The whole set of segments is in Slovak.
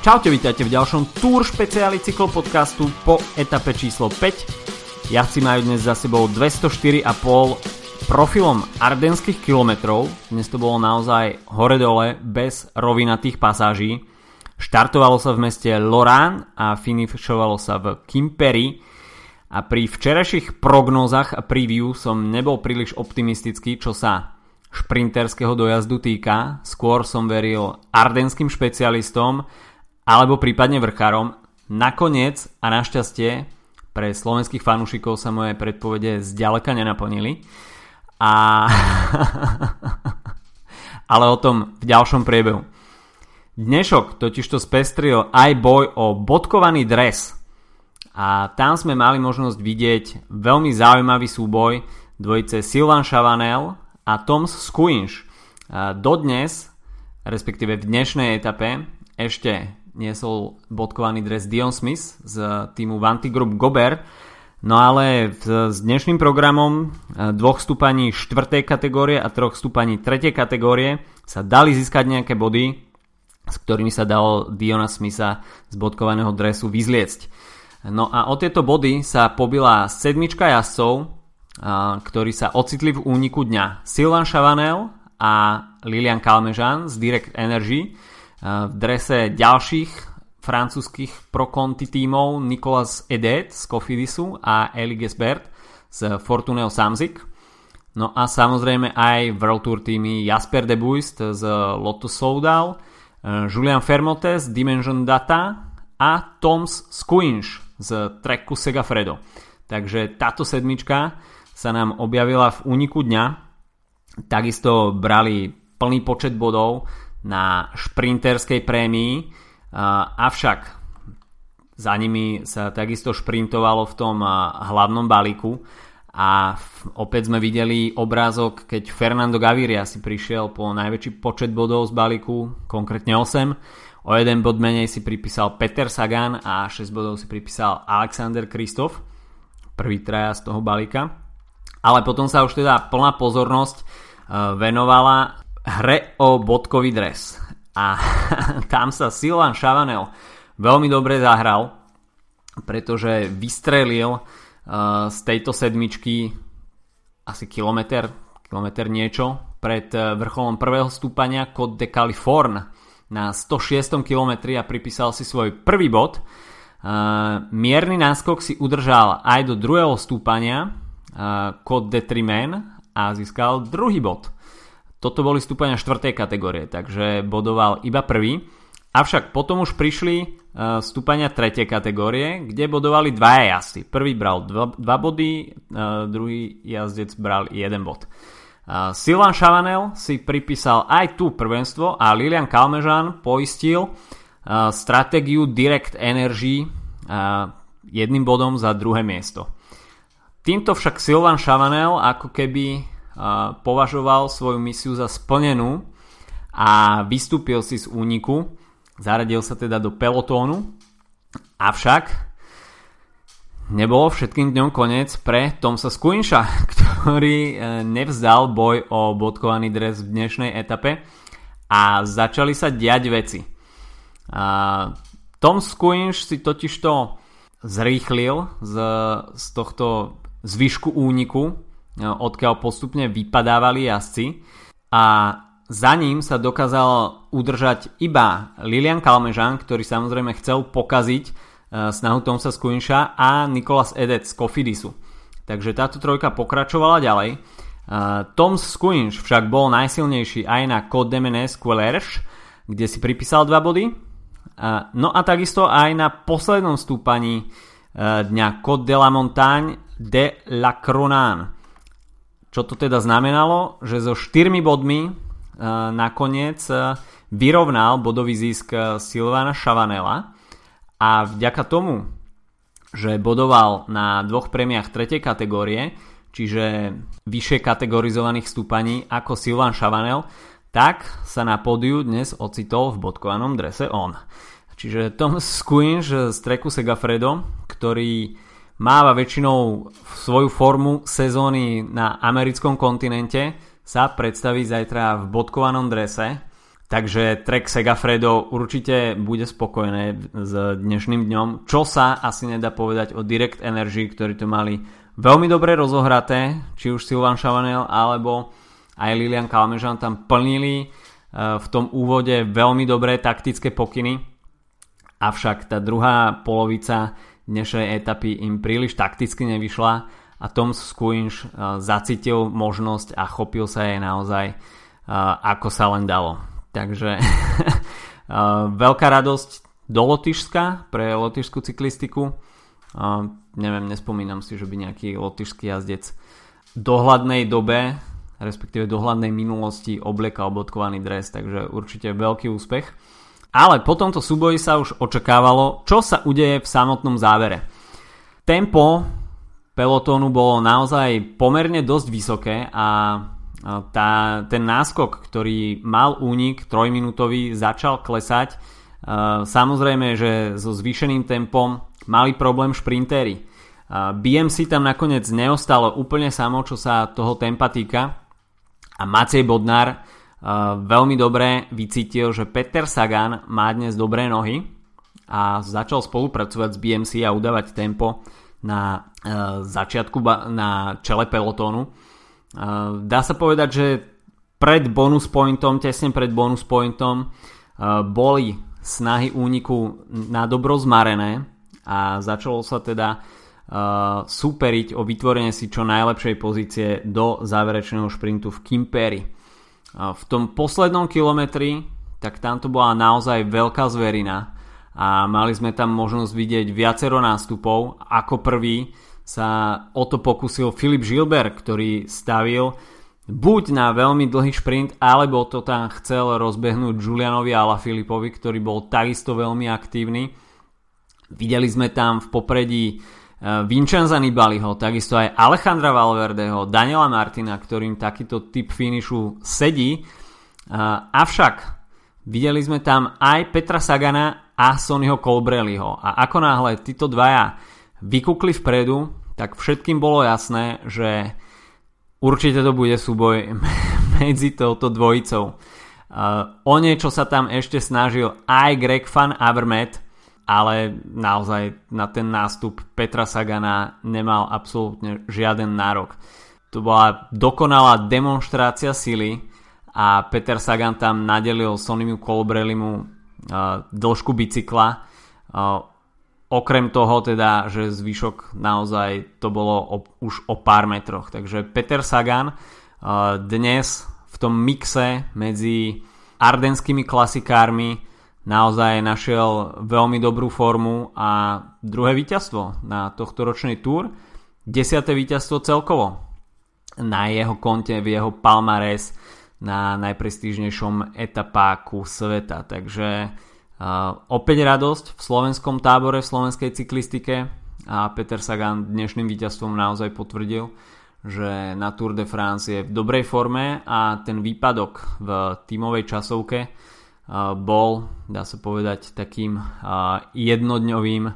Čaute, vítajte v ďalšom Tour špeciáli cyklopodcastu po etape číslo 5. Jazdci majú dnes za sebou 204,5 profilom ardenských kilometrov. Dnes to bolo naozaj hore-dole bez rovinatých pasáží. Štartovalo sa v meste Lorán a finišovalo sa v Kimperi. A pri včerajších prognózach a preview som nebol príliš optimistický, čo sa šprinterského dojazdu týka. Skôr som veril ardenským špecialistom, alebo prípadne vrchárom. Nakoniec a našťastie pre slovenských fanúšikov sa moje predpovede zďaleka nenaplnili. A... Ale o tom v ďalšom priebehu. Dnešok totiž to spestril aj boj o bodkovaný dres. A tam sme mali možnosť vidieť veľmi zaujímavý súboj dvojice Silvan Chavanel a Toms Squinch. Dodnes, respektíve v dnešnej etape, ešte niesol bodkovaný dres Dion Smith z týmu Vanty Group Gober. No ale s dnešným programom e, dvoch stúpaní 4. kategórie a troch stúpaní 3. kategórie sa dali získať nejaké body, s ktorými sa dalo Diona Smitha z bodkovaného dresu vyzliecť. No a o tieto body sa pobila sedmička jazdcov, ktorí sa ocitli v úniku dňa. Silvan Chavanel a Lilian Kalmežan z Direct Energy v drese ďalších francúzskych pro Conti tímov Nicolas Edet z Cofidisu a Eli Gesbert z Fortuneo Samsic. No a samozrejme aj World Tour týmy Jasper de Buist z Lotto Soudal, Julian Fermote z Dimension Data a Toms Squinch z Treku Segafredo. Takže táto sedmička sa nám objavila v úniku dňa. Takisto brali plný počet bodov na šprinterskej prémii, avšak za nimi sa takisto šprintovalo v tom hlavnom balíku a opäť sme videli obrázok, keď Fernando Gaviria si prišiel po najväčší počet bodov z balíku, konkrétne 8. O jeden bod menej si pripísal Peter Sagan a 6 bodov si pripísal Alexander Kristof, prvý traja z toho balíka. Ale potom sa už teda plná pozornosť venovala hre o bodkový dres. A tam sa Silvan Chavanel veľmi dobre zahral, pretože vystrelil uh, z tejto sedmičky asi kilometr, kilometr niečo pred uh, vrcholom prvého stúpania Côte de Californe na 106. kilometri a pripísal si svoj prvý bod. Uh, mierny náskok si udržal aj do druhého stúpania Côte de Trimen a získal druhý bod. Toto boli stúpania 4. kategórie, takže bodoval iba prvý. Avšak potom už prišli e, stúpania 3. kategórie, kde bodovali dvaja jazdci. Prvý bral 2 body, e, druhý jazdec bral 1 bod. E, Silvan Chavanel si pripísal aj tu prvenstvo a Lilian Kalmežan poistil stratégiu Direct Energy jedným bodom za druhé miesto. Týmto však Silvan Chavanel ako keby považoval svoju misiu za splnenú a vystúpil si z úniku, zaradil sa teda do pelotónu, avšak nebolo všetkým dňom koniec pre Tomsa Squincha, ktorý e, nevzdal boj o bodkovaný dres v dnešnej etape a začali sa diať veci. Tom Squinch si totižto zrýchlil z, z tohto zvyšku úniku odkiaľ postupne vypadávali jazdci a za ním sa dokázal udržať iba Lilian Kalmežan, ktorý samozrejme chcel pokaziť e, snahu Tomsa Squincha a Nicolas Edet z Kofidisu. Takže táto trojka pokračovala ďalej. E, Toms Squinch však bol najsilnejší aj na Côte de Menes kde si pripísal dva body. E, no a takisto aj na poslednom stúpaní dňa Côte de la Montagne de la Cronan čo to teda znamenalo? Že so 4 bodmi uh, nakoniec uh, vyrovnal bodový zisk uh, Silvana Šavanela a vďaka tomu, že bodoval na dvoch premiách 3. kategórie, čiže vyššie kategorizovaných stúpaní ako Silvan Chavanel, tak sa na pódiu dnes ocitol v bodkovanom drese on. Čiže Tom Squinch z treku Segafredo, ktorý máva väčšinou svoju formu sezóny na americkom kontinente, sa predstaví zajtra v bodkovanom drese. Takže Trek Segafredo určite bude spokojné s dnešným dňom, čo sa asi nedá povedať o Direct Energy, ktorí to mali veľmi dobre rozohraté, či už Silvan Chavanel alebo aj Lilian Kalmežan tam plnili e, v tom úvode veľmi dobré taktické pokyny, avšak tá druhá polovica dnešnej etapy im príliš takticky nevyšla a Tom Skuinš e, zacítil možnosť a chopil sa jej naozaj e, ako sa len dalo. Takže veľká radosť do Lotyšska pre lotyšskú cyklistiku. Neviem, nespomínam si, že by nejaký lotyšský jazdec v dohľadnej dobe, respektíve dohľadnej minulosti obliekal bodkovaný dres, takže určite veľký úspech. Ale po tomto súboji sa už očakávalo, čo sa udeje v samotnom závere. Tempo pelotónu bolo naozaj pomerne dosť vysoké a tá, ten náskok, ktorý mal únik trojminútový, začal klesať. Samozrejme, že so zvýšeným tempom mali problém šprintéri. BMC tam nakoniec neostalo úplne samo, čo sa toho tempa týka. A Macej Bodnár veľmi dobre vycítil, že Peter Sagan má dnes dobré nohy a začal spolupracovať s BMC a udávať tempo na začiatku na čele pelotónu Dá sa povedať, že pred bonus pointom, tesne pred bonus pointom boli snahy úniku na dobro zmarené a začalo sa teda superiť o vytvorenie si čo najlepšej pozície do záverečného šprintu v Kimperi. V tom poslednom kilometri tak tam to bola naozaj veľká zverina a mali sme tam možnosť vidieť viacero nástupov. Ako prvý sa o to pokusil Filip Žilber, ktorý stavil buď na veľmi dlhý šprint, alebo to tam chcel rozbehnúť Julianovi Ala Filipovi, ktorý bol takisto veľmi aktívny. Videli sme tam v popredí Vincenza Nibaliho, takisto aj Alejandra Valverdeho, Daniela Martina, ktorým takýto typ finišu sedí. E, avšak videli sme tam aj Petra Sagana a Sonnyho Colbrelliho. A ako náhle títo dvaja vykukli vpredu, tak všetkým bolo jasné, že určite to bude súboj medzi touto dvojicou. Uh, o niečo sa tam ešte snažil aj Greg Van Avermaet, ale naozaj na ten nástup Petra Sagana nemal absolútne žiaden nárok. To bola dokonalá demonstrácia sily a Peter Sagan tam nadelil Sonimu Colbrellimu uh, dĺžku bicykla. Uh, Okrem toho teda, že zvyšok naozaj to bolo o, už o pár metroch. Takže Peter Sagan uh, dnes v tom mixe medzi ardenskými klasikármi naozaj našiel veľmi dobrú formu a druhé víťazstvo na tohto ročnej túr. Desiate víťazstvo celkovo na jeho konte, v jeho palmares na najprestížnejšom etapáku sveta. Takže Uh, opäť radosť v slovenskom tábore, v slovenskej cyklistike a Peter Sagan dnešným víťazstvom naozaj potvrdil, že na Tour de France je v dobrej forme a ten výpadok v tímovej časovke bol, dá sa povedať, takým jednodňovým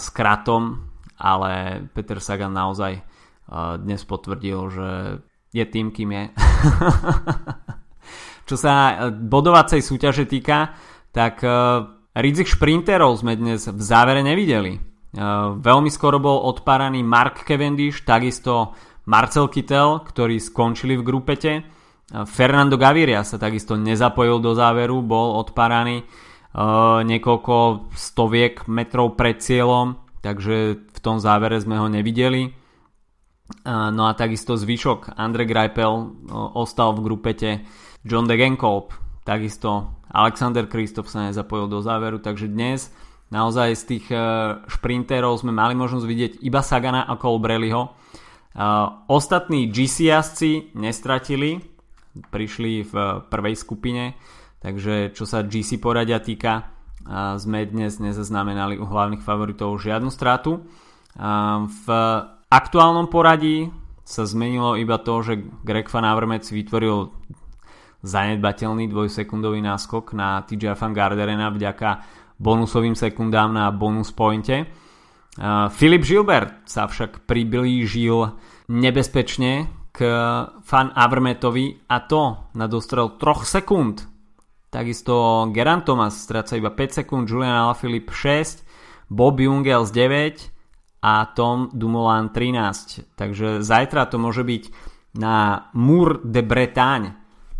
skratom, ale Peter Sagan naozaj dnes potvrdil, že je tým, kým je. Čo sa bodovacej súťaže týka, tak rizik šprinterov sme dnes v závere nevideli. Veľmi skoro bol odpáraný Mark Cavendish, takisto Marcel Kittel, ktorí skončili v grupete. Fernando Gaviria sa takisto nezapojil do záveru, bol odpáraný uh, niekoľko stoviek metrov pred cieľom, takže v tom závere sme ho nevideli. Uh, no a takisto zvyšok Andre Greipel uh, ostal v grupete John Degenkolb, takisto Alexander Kristof sa nezapojil do záveru, takže dnes naozaj z tých e, šprinterov sme mali možnosť vidieť iba Sagana a Colbrelliho. E, ostatní GC jazdci nestratili, prišli v prvej skupine, takže čo sa GC poradia týka, sme dnes nezaznamenali u hlavných favoritov žiadnu stratu. V aktuálnom poradí sa zmenilo iba to, že Greg Van Avermaet vytvoril zanedbateľný dvojsekundový náskok na TJ Van Garderena vďaka bonusovým sekundám na bonus pointe. Filip Gilbert sa však priblížil nebezpečne k Fan Avermetovi a to na dostrel 3 sekúnd takisto Geran Thomas stráca iba 5 sekúnd, Julian Alaphilippe 6, Bob Jungels 9 a Tom Dumoulin 13. Takže zajtra to môže byť na Mour de Bretagne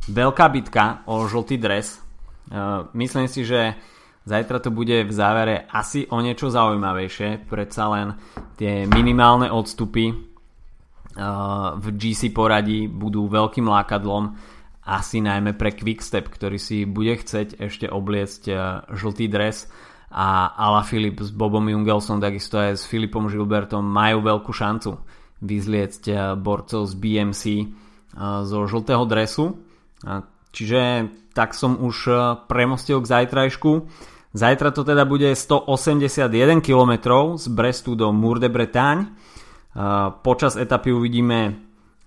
veľká bitka o žltý dres. Myslím si, že Zajtra to bude v závere asi o niečo zaujímavejšie, predsa len tie minimálne odstupy v GC poradí budú veľkým lákadlom asi najmä pre Quickstep, ktorý si bude chceť ešte obliecť uh, žltý dres a Ala Filip s Bobom Jungelsom takisto aj s Filipom Žilbertom majú veľkú šancu vyzliecť uh, borcov z BMC zo žltého dresu. Čiže tak som už premostil k zajtrajšku. Zajtra to teda bude 181 km z Brestu do Mour de Bretagne. Počas etapy uvidíme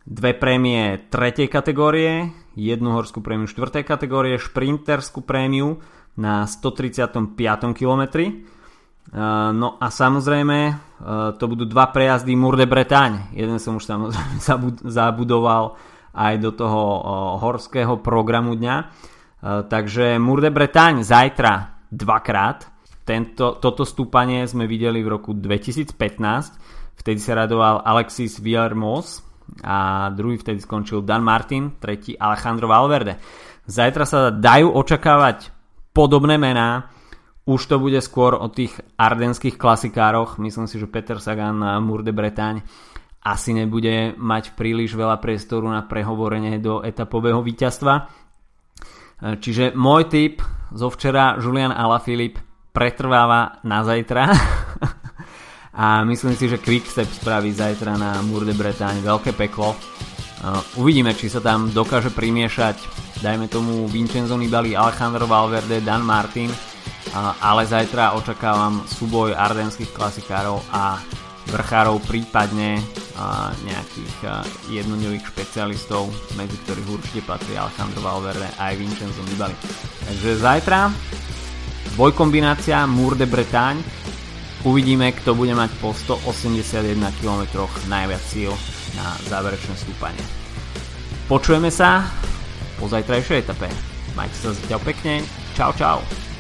dve prémie tretej kategórie, jednu horskú prémiu štvrtej kategórie, šprinterskú prémiu na 135 km. No a samozrejme to budú dva prejazdy Mour de Bretagne. Jeden som už samozrejme zabudoval aj do toho horského programu dňa. Takže Mour de Bretagne zajtra dvakrát. Tento, toto stúpanie sme videli v roku 2015, vtedy sa radoval Alexis Villermoz a druhý vtedy skončil Dan Martin, tretí Alejandro Valverde. Zajtra sa dajú očakávať podobné mená, už to bude skôr o tých ardenských klasikároch, myslím si, že Peter Sagan na Mour de Bretagne asi nebude mať príliš veľa priestoru na prehovorenie do etapového víťazstva. Čiže môj tip zo včera Julian Alaphilippe pretrváva na zajtra a myslím si, že Quickstep spraví zajtra na Mour de Bretagne veľké peklo. Uvidíme, či sa tam dokáže primiešať dajme tomu Vincenzo Nibali, Alejandro Valverde, Dan Martin ale zajtra očakávam súboj ardenských klasikárov a vrchárov, prípadne nejakých jednodňových špecialistov, medzi ktorých určite patrí Alejandro Valverde a aj Vincenzo Nibali. Takže zajtra dvojkombinácia Mour de Bretagne Uvidíme, kto bude mať po 181 km najviac síl na záverečné stúpanie. Počujeme sa po zajtrajšej etape. Majte sa zatiaľ pekne. Čau, čau.